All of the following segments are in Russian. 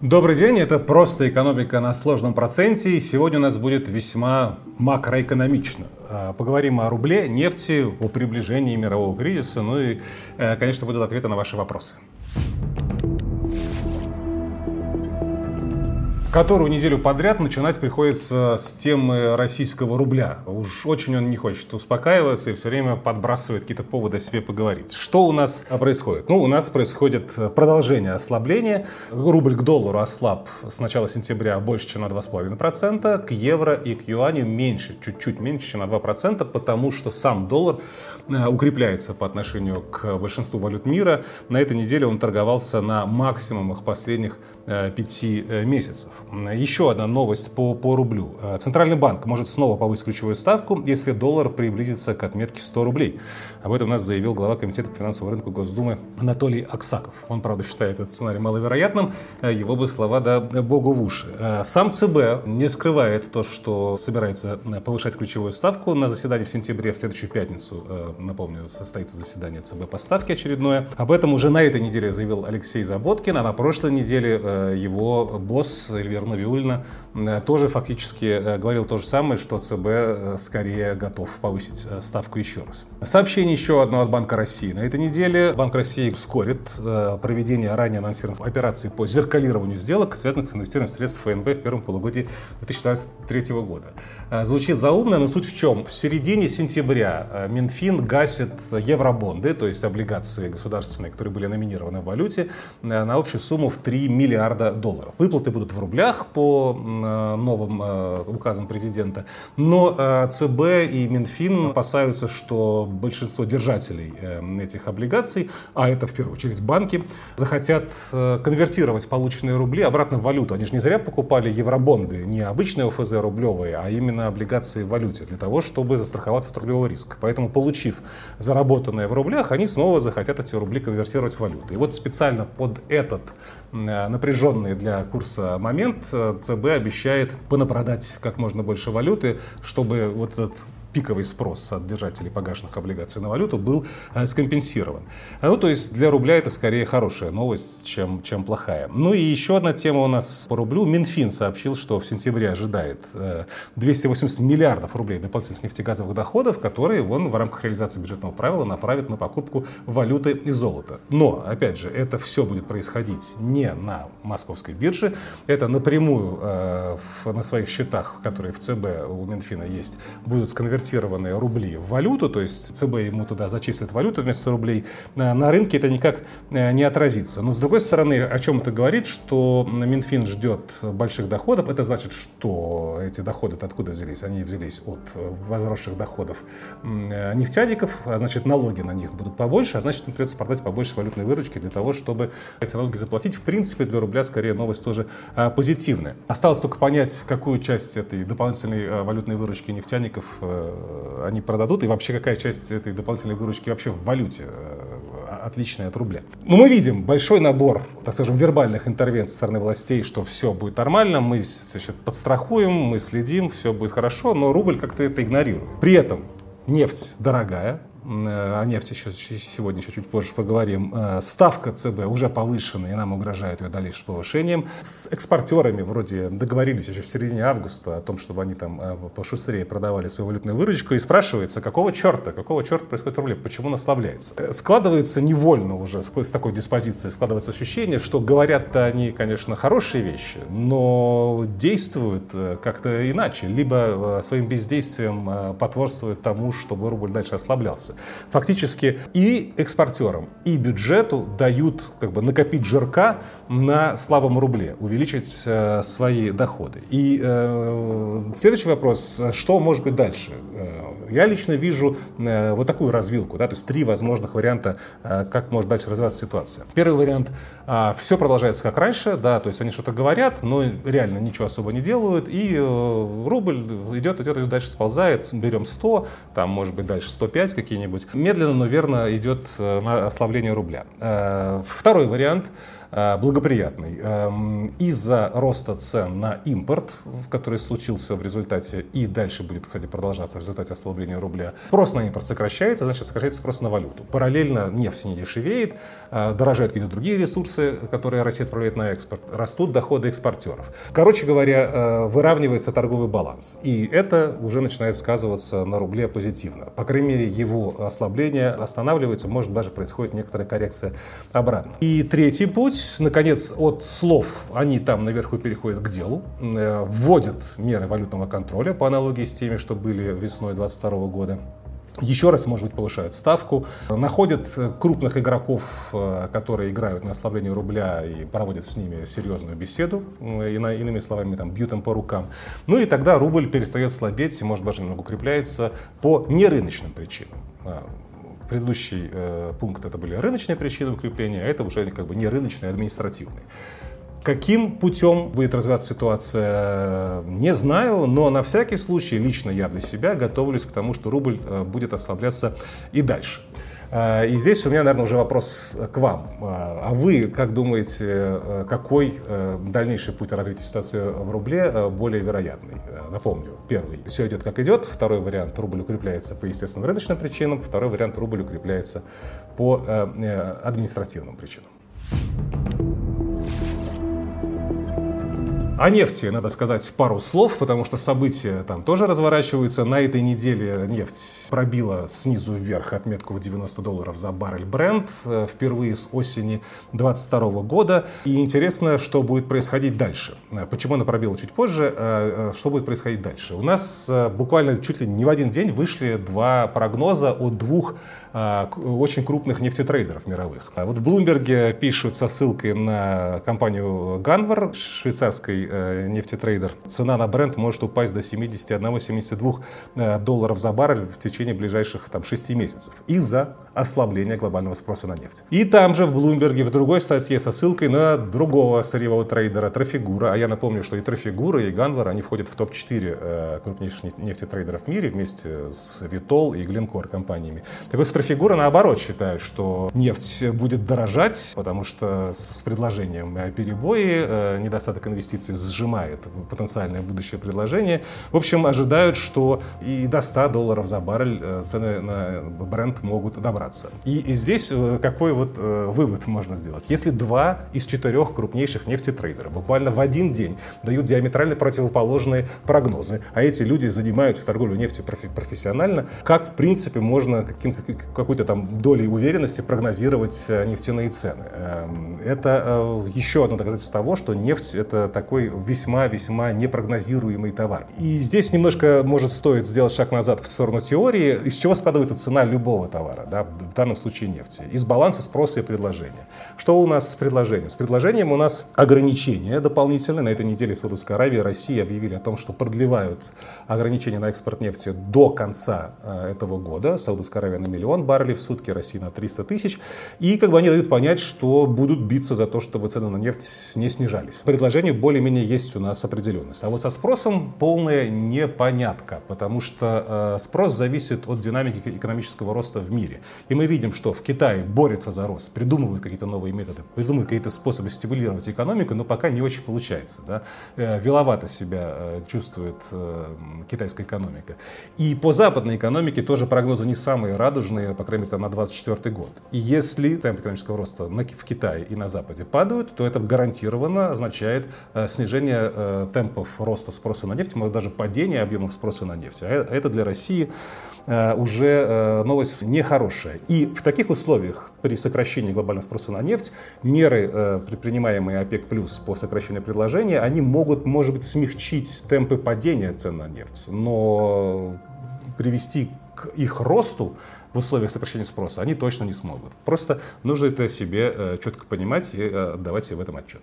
Добрый день, это «Просто экономика на сложном проценте». Сегодня у нас будет весьма макроэкономично. А, поговорим о рубле, нефти, о приближении мирового кризиса, ну и, э, конечно, будут ответы на ваши вопросы. Которую неделю подряд начинать приходится с темы российского рубля. Уж очень он не хочет успокаиваться и все время подбрасывает какие-то поводы о себе поговорить. Что у нас происходит? Ну, у нас происходит продолжение ослабления. Рубль к доллару ослаб с начала сентября больше, чем на 2,5%. К евро и к юаню меньше, чуть-чуть меньше, чем на 2%, потому что сам доллар э, укрепляется по отношению к большинству валют мира. На этой неделе он торговался на максимумах последних э, пяти э, месяцев. Еще одна новость по, по рублю. Э, Центральный банк может снова повысить ключевую ставку, если доллар приблизится к отметке 100 рублей. Об этом у нас заявил глава Комитета по финансовому рынку Госдумы Анатолий Аксаков. Он, правда, считает этот сценарий маловероятным. Э, его бы слова да богу в уши. Э, сам ЦБ не скрывает то, что собирается повышать ключевую ставку на заседании в сентябре, в следующую пятницу, напомню, состоится заседание ЦБ по ставке очередное. Об этом уже на этой неделе заявил Алексей Заботкин, а на прошлой неделе его босс Эльвира Навиулина э, тоже фактически э, говорил то же самое, что ЦБ э, скорее готов повысить ставку еще раз. Сообщение еще одно от Банка России. На этой неделе Банк России ускорит проведение ранее анонсированных операций по зеркалированию сделок, связанных с инвестированием средств ФНБ в первом полугодии 2023 года. Звучит заумно, но суть в чем? В середине сентября Минфин гасит евробонды, то есть облигации государственные, которые были номинированы в валюте, на общую сумму в 3 миллиарда долларов. Выплаты будут в рублях, рублях по э, новым э, указам президента. Но э, ЦБ и Минфин опасаются, что большинство держателей этих облигаций, а это в первую очередь банки, захотят конвертировать полученные рубли обратно в валюту. Они же не зря покупали евробонды, не обычные ОФЗ рублевые, а именно облигации в валюте, для того, чтобы застраховаться от рублевого риска. Поэтому, получив заработанное в рублях, они снова захотят эти рубли конвертировать в валюту. И вот специально под этот напряженный для курса момент Э, ЦБ обещает понапродать как можно больше валюты, чтобы вот этот пиковый спрос от держателей погашенных облигаций на валюту был э, скомпенсирован. Ну, то есть для рубля это скорее хорошая новость, чем, чем плохая. Ну и еще одна тема у нас по рублю. Минфин сообщил, что в сентябре ожидает 280 э, миллиардов рублей дополнительных нефтегазовых доходов, которые он в рамках реализации бюджетного правила направит на покупку валюты и золота. Но, опять же, это все будет происходить не на московской бирже, это напрямую э, в, на своих счетах, которые в ЦБ у Минфина есть, будут сконвертированы конвертированные рубли в валюту, то есть ЦБ ему туда зачислит валюту вместо рублей, э, на рынке это никак э, не отразится. Но с другой стороны, о чем это говорит, что Минфин ждет больших доходов, это значит, что эти доходы откуда взялись? Они взялись от возросших доходов нефтяников, а значит налоги на них будут побольше, а значит им придется продать побольше валютной выручки для того, чтобы эти налоги заплатить. В принципе, для рубля скорее новость тоже позитивная. Осталось только понять, какую часть этой дополнительной валютной выручки нефтяников Э, они продадут, и вообще какая часть этой дополнительной выручки вообще в валюте э, отличная от рубля. Но мы видим большой набор, так скажем, вербальных интервенций со стороны властей, что все будет нормально, мы значит, подстрахуем, мы следим, все будет хорошо, но рубль как-то это игнорирует. При этом нефть дорогая, Э, о нефти еще, сегодня еще чуть позже поговорим. Э, ставка ЦБ уже повышена, и нам угрожает ее дальнейшим повышением. С экспортерами вроде договорились еще в середине августа о том, чтобы они там э, пошустрее продавали свою валютную выручку. И спрашивается, какого черта, какого черта происходит в рубле, почему он ослабляется. Складывается невольно уже с такой диспозицией, складывается ощущение, что говорят-то они, конечно, хорошие вещи, но действуют как-то иначе. Либо своим бездействием потворствуют тому, чтобы рубль дальше ослаблялся фактически и экспортерам, и бюджету дают как бы накопить жирка на слабом рубле, увеличить э, свои доходы. И э, следующий вопрос, что может быть дальше? Э, я лично вижу э, вот такую развилку, да, то есть три возможных варианта, э, как может дальше развиваться ситуация. Первый вариант, э, все продолжается как раньше, да, то есть они что-то говорят, но реально ничего особо не делают, и э, рубль идет, идет, идет, дальше сползает, берем 100, там может быть дальше 105 какие-нибудь. Медленно, но верно идет э, на ослабление рубля. Э, второй вариант, благоприятный. Эм, из-за роста цен на импорт, который случился в результате и дальше будет, кстати, продолжаться в результате ослабления рубля, спрос на импорт сокращается, значит, сокращается спрос на валюту. Параллельно нефть не дешевеет, дорожают какие-то другие ресурсы, которые Россия отправляет на экспорт, растут доходы экспортеров. Короче говоря, выравнивается торговый баланс. И это уже начинает сказываться на рубле позитивно. По крайней мере, его ослабление останавливается, может даже происходит некоторая коррекция обратно. И третий путь, наконец, от слов, они там наверху переходят к делу, э, вводят меры валютного контроля по аналогии с теми, что были весной 2022 года еще раз, может быть, повышают ставку, находят крупных игроков, э, которые играют на ослабление рубля и проводят с ними серьезную беседу, э, иными словами, там, бьют им по рукам. Ну и тогда рубль перестает слабеть, и, может, даже немного укрепляется по нерыночным причинам. Предыдущий э, пункт это были рыночные причины укрепления, а это уже как бы не рыночные, а административные. Каким путем будет развиваться ситуация, не знаю, но на всякий случай лично я для себя готовлюсь к тому, что рубль э, будет ослабляться и дальше. Э, и здесь у меня, наверное, уже вопрос к вам. Э, а вы, как думаете, какой дальнейший путь развития ситуации в рубле более вероятный? Напомню, первый, все идет как идет. Второй вариант, рубль укрепляется по естественным рыночным причинам. Второй вариант, рубль укрепляется по административным причинам. О нефти надо сказать пару слов, потому что события там тоже разворачиваются. На этой неделе нефть пробила снизу вверх отметку в 90 долларов за баррель бренд э, впервые с осени 2022 года. И интересно, что будет происходить дальше. Э, почему она пробила чуть позже, э, что будет происходить дальше. У нас буквально чуть ли не в один день вышли два прогноза от двух очень крупных нефтетрейдеров мировых. Вот в Блумберге пишут со ссылкой на компанию Ганвар швейцарской э, нефтетрейдер, цена на бренд может упасть до 71-72 э, долларов за баррель в течение ближайших там, 6 месяцев из-за ослабления глобального спроса на нефть. И там же в Блумберге в другой статье со ссылкой на другого сырьевого трейдера Трафигура, а я напомню, что и Трафигура, и Ганвар, они входят в топ-4 э, крупнейших нефтетрейдеров в мире вместе с Витол и Glencore компаниями. Так вот, в Трафигура наоборот считают, что нефть будет дорожать, потому что с, с предложением перебои, э, недостаток инвестиций сжимает потенциальное будущее предложение. В общем, ожидают, что и до 100 долларов за баррель э, цены на бренд могут добраться. И, здесь э, какой вот э, вывод можно сделать? Если два из четырех крупнейших нефтетрейдеров буквально в один день дают диаметрально противоположные прогнозы, а эти люди занимаются торговлей нефтью профессионально, как в принципе можно какой-то там долей уверенности прогнозировать нефтяные цены? Эм, это еще одно доказательство того, что нефть это такой весьма-весьма непрогнозируемый товар. И здесь немножко может стоит сделать шаг назад в сторону теории, из чего складывается цена любого товара, да, в данном случае нефти, из баланса спроса и предложения. Что у нас с предложением? С предложением у нас ограничения дополнительные. На этой неделе Саудовская Аравия и Россия объявили о том, что продлевают ограничения на экспорт нефти до конца э, этого года. Саудовская Аравия на миллион баррелей в сутки, Россия на 300 тысяч. И как бы они дают понять, что будут биться за то, чтобы цены на нефть не снижались. Предложение более-менее более есть у нас определенность. А вот со спросом полная непонятка, потому что э, спрос зависит от динамики экономического роста в мире. И мы видим, что в Китае борются за рост, придумывают какие-то новые методы, придумывают какие-то способы стимулировать экономику, но пока не очень получается. Да? Э, виловато себя э, чувствует китайская экономика. И по западной экономике тоже прогнозы не самые радужные, по крайней мере, там, на 2024 год. И если темп экономического роста в Китае и на Западе падают, то это гарантированно означает снижение снижение э, темпов роста спроса на нефть, может даже падение объемов спроса на нефть. А это для России э, уже э, новость нехорошая. И в таких условиях при сокращении глобального спроса на нефть меры, э, предпринимаемые ОПЕК+, плюс по сокращению предложения, они могут, может быть, смягчить темпы падения цен на нефть, но привести к их росту в условиях сокращения спроса они точно не смогут. Просто нужно это себе э, четко понимать и э, отдавать себе в этом отчет.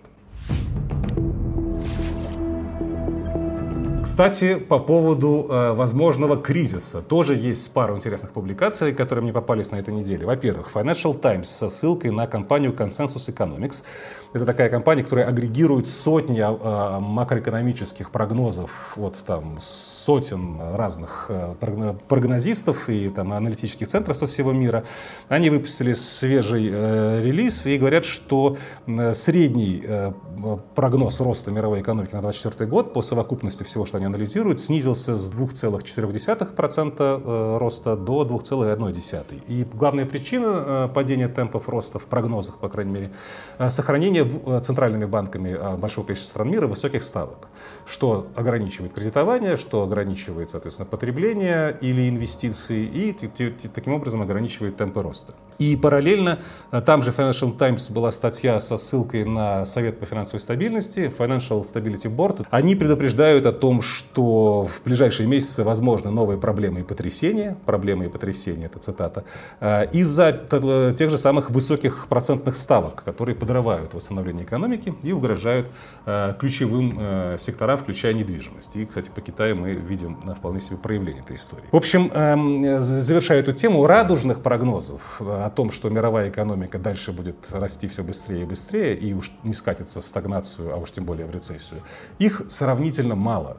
Кстати, по поводу э, возможного кризиса. Тоже есть пару интересных публикаций, которые мне попались на этой неделе. Во-первых, Financial Times со ссылкой на компанию Consensus Economics. Это такая компания, которая агрегирует сотни э, макроэкономических прогнозов от там, сотен разных э, прогнозистов и там, аналитических центров со всего мира. Они выпустили свежий э, релиз и говорят, что э, средний э, прогноз роста мировой экономики на 2024 год по совокупности всего, что они анализируют, снизился с 2,4% э, роста до 2,1%. И главная причина э, падения темпов роста в прогнозах, по крайней мере, э, сохранение центральными банками большого количества стран мира высоких ставок, что ограничивает кредитование, что ограничивает, соответственно, потребление или инвестиции и таким образом ограничивает темпы роста. И параллельно там же Financial Times была статья со ссылкой на Совет по финансовой стабильности, Financial Stability Board. Они предупреждают о том, что в ближайшие месяцы возможны новые проблемы и потрясения. Проблемы и потрясения, это цитата. Э, из-за тех же самых высоких процентных ставок, которые подрывают восстановление экономики и угрожают э, ключевым э, секторам, включая недвижимость. И, кстати, по Китаю мы видим вполне себе проявление этой истории. В общем, эм, завершая эту тему, радужных прогнозов о том, что мировая экономика дальше будет расти все быстрее и быстрее и уж не скатится в стагнацию, а уж тем более в рецессию, их сравнительно мало.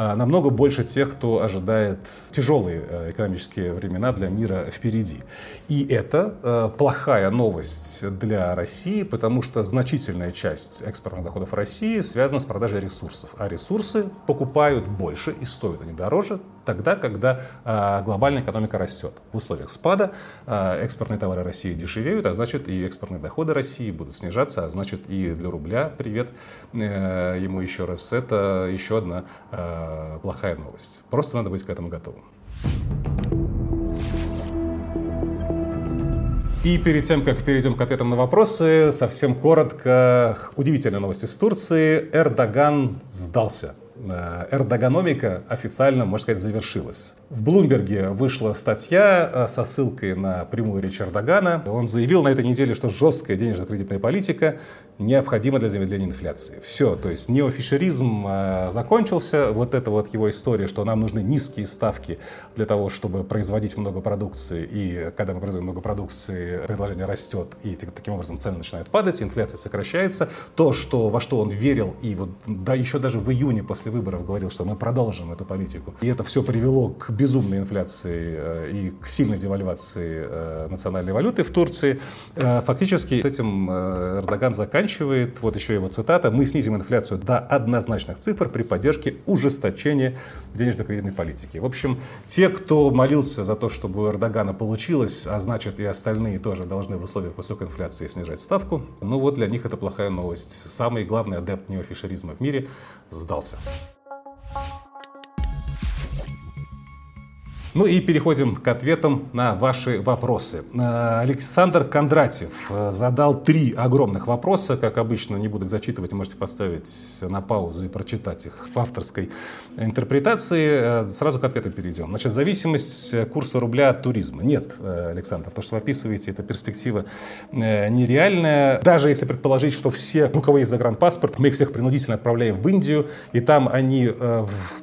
А, намного больше тех, кто ожидает тяжелые э, экономические времена для мира впереди. И это э, плохая новость для России, потому что значительная часть экспортных доходов России связана с продажей ресурсов. А ресурсы покупают больше и стоят они дороже тогда, когда а, глобальная экономика растет. В условиях спада а, экспортные товары России дешевеют, а значит и экспортные доходы России будут снижаться, а значит и для рубля, привет э, ему еще раз, это еще одна а, плохая новость. Просто надо быть к этому готовым. И перед тем, как перейдем к ответам на вопросы, совсем коротко, удивительная новость из Турции. Эрдоган сдался. Э, эрдогономика официально, можно сказать, завершилась. В Блумберге вышла статья э, со ссылкой на прямую речь Эрдогана. Он заявил на этой неделе, что жесткая денежно-кредитная политика необходима для замедления инфляции. Все, то есть неофишеризм э, закончился. Вот это вот его история, что нам нужны низкие ставки для того, чтобы производить много продукции. И когда мы производим много продукции, предложение растет, и таким образом цены начинают падать, инфляция сокращается. То, что, во что он верил, и вот да, еще даже в июне после выборов говорил, что мы продолжим эту политику. И это все привело к безумной инфляции э, и к сильной девальвации э, национальной валюты в Турции. Э, фактически с этим Эрдоган заканчивает, вот еще его цитата, «Мы снизим инфляцию до однозначных цифр при поддержке ужесточения денежно-кредитной политики». В общем, те, кто молился за то, чтобы у Эрдогана получилось, а значит и остальные тоже должны в условиях высокой инфляции снижать ставку, ну вот для них это плохая новость. Самый главный адепт неофишеризма в мире сдался. Ну и переходим к ответам на ваши вопросы. Э, Александр Кондратьев э, задал три огромных вопроса. Как обычно, не буду их зачитывать, можете поставить на паузу и прочитать их в авторской интерпретации. Э, сразу к ответам перейдем. Значит, зависимость курса рубля от туризма. Нет, Александр, то, что вы описываете, это перспектива нереальная. Даже если предположить, что все, у кого есть загранпаспорт, мы их всех принудительно отправляем в Индию, и там они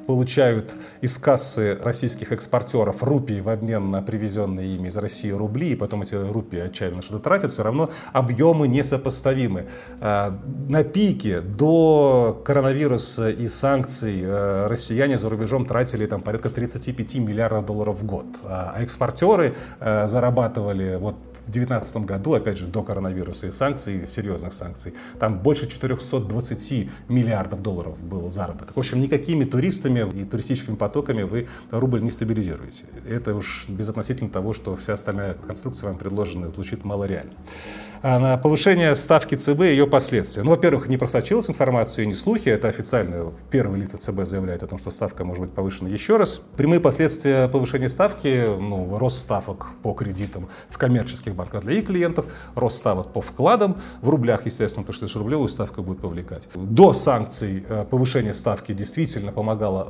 получают из кассы российских экспортеров долларов рупий в обмен на привезенные ими из России рубли, и потом эти рупии отчаянно что-то тратят, все равно объемы несопоставимы. А, на пике до коронавируса и санкций э, россияне за рубежом тратили там порядка 35 миллиардов долларов в год, а экспортеры э, зарабатывали вот в 2019 году, опять же, до коронавируса и санкций, серьезных санкций, там больше 420 миллиардов долларов был заработок. В общем, никакими туристами и туристическими потоками вы рубль не стабилизируете. Это уж безотносительно того, что вся остальная конструкция вам предложена звучит малореально. А на повышение ставки ЦБ и ее последствия. Ну, во-первых, не просочилась информация, не слухи, это официально первые лица ЦБ заявляют о том, что ставка может быть повышена еще раз. Прямые последствия повышения ставки, ну, рост ставок по кредитам в коммерческих коммерческих банков для их клиентов, рост ставок по вкладам в рублях, естественно, потому что рублевую ставку будет повлекать. До санкций э, повышение ставки действительно помогало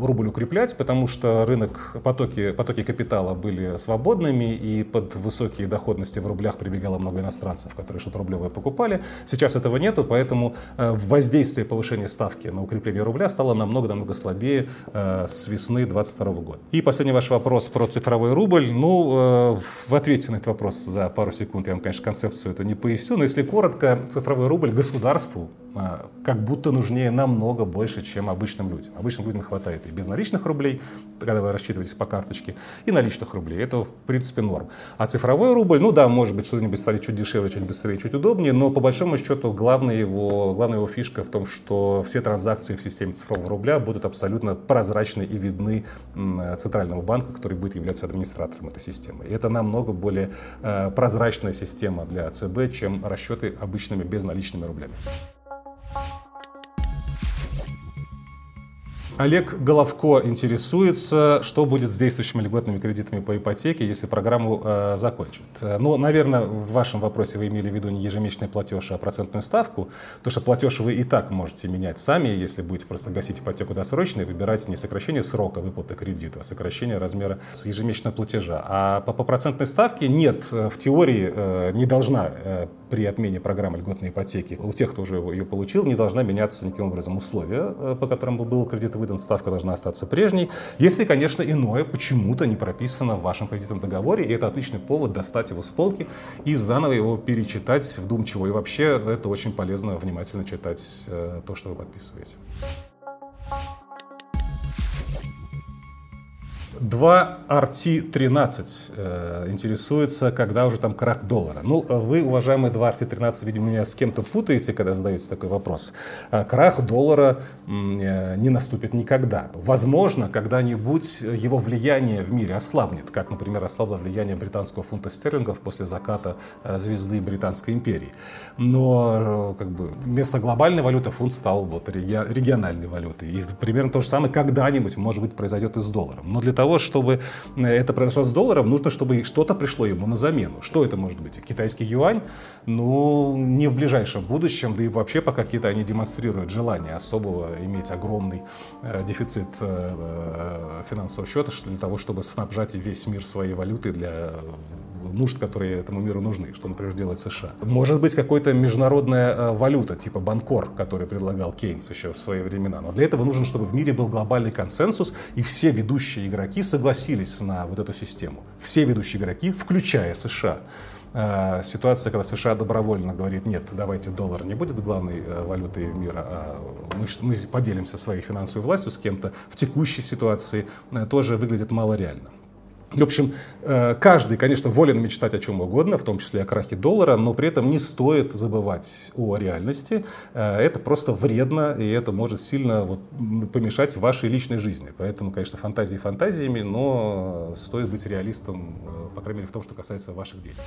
рубль укреплять, потому что рынок, потоки, потоки капитала были свободными, и под высокие доходности в рублях прибегало много иностранцев, которые что-то рублевое покупали. Сейчас этого нету, поэтому э, воздействие повышения ставки на укрепление рубля стало намного-намного слабее э, с весны 2022 года. И последний ваш вопрос про цифровой рубль. Ну, в ответе на этот вопрос за пару секунд я вам, конечно, концепцию эту не поясню, но если коротко, цифровой рубль государству как будто нужнее намного больше, чем обычным людям. Обычным людям хватает и безналичных рублей, когда вы рассчитываетесь по карточке, и наличных рублей. Это, в принципе, норм. А цифровой рубль, ну да, может быть, что-нибудь стали чуть дешевле, чуть быстрее, чуть удобнее, но по большому счету главная его, главная его фишка в том, что все транзакции в системе цифрового рубля будут абсолютно прозрачны и видны центральному банку, который будет являться администратором этой системы. И это намного более э, прозрачная система для ЦБ, чем расчеты обычными безналичными рублями. Олег Головко интересуется, что будет с действующими льготными кредитами по ипотеке, если программу э, закончат. Ну, наверное, в вашем вопросе вы имели в виду не ежемесячный платеж, а процентную ставку, потому что платеж вы и так можете менять сами, если будете просто гасить ипотеку досрочно и выбирать не сокращение срока выплаты кредита, а сокращение размера с ежемесячного платежа. А по, по процентной ставке нет, э, в теории э, не должна э, при отмене программы льготной ипотеки у тех, кто уже ее получил, не должна меняться никаким образом условия, э, по которым был кредит выдан, ставка должна остаться прежней, если, конечно, иное почему-то не прописано в вашем кредитном договоре, и это отличный повод достать его с полки и заново его перечитать вдумчиво. И вообще это очень полезно внимательно читать э, то, что вы подписываете. 2 RT13 э, интересуется, когда уже там крах доллара. Ну, вы, уважаемые 2 RT13, видимо, меня с кем-то путаете, когда задаете такой вопрос. Э, крах доллара э, не наступит никогда. Возможно, когда-нибудь его влияние в мире ослабнет, как, например, ослабло влияние британского фунта стерлингов после заката э, звезды Британской империи. Но э, как бы, вместо глобальной валюты фунт стал вот, региональной валютой. И примерно то же самое когда-нибудь, может быть, произойдет и с долларом. Но для того, того, чтобы э, это произошло с долларом, нужно, чтобы что-то пришло ему на замену. Что это может быть? Китайский юань? Ну, не в ближайшем будущем, да и вообще пока Китай не демонстрирует желание особого иметь огромный э, дефицит э, финансового счета для того, чтобы снабжать весь мир своей валютой для нужд, которые этому миру нужны, что, например, делает США. Может быть, какая-то международная э, валюта, типа Банкор, который предлагал Кейнс еще в свои времена. Но для этого нужно, чтобы в мире был глобальный консенсус, и все ведущие игроки согласились на вот эту систему. Все ведущие игроки, включая США э, ситуация, когда США добровольно говорит, нет, давайте доллар не будет главной э, валютой мира, а мы, мы поделимся своей финансовой властью с кем-то в текущей ситуации, тоже выглядит малореально. В общем, э, каждый, конечно, волен мечтать о чем угодно, в том числе о крахе доллара, но при этом не стоит забывать о реальности. Э, это просто вредно, и это может сильно вот помешать вашей личной жизни. Поэтому, конечно, фантазии фантазиями, но стоит быть реалистом, э, по крайней мере, в том, что касается ваших денег.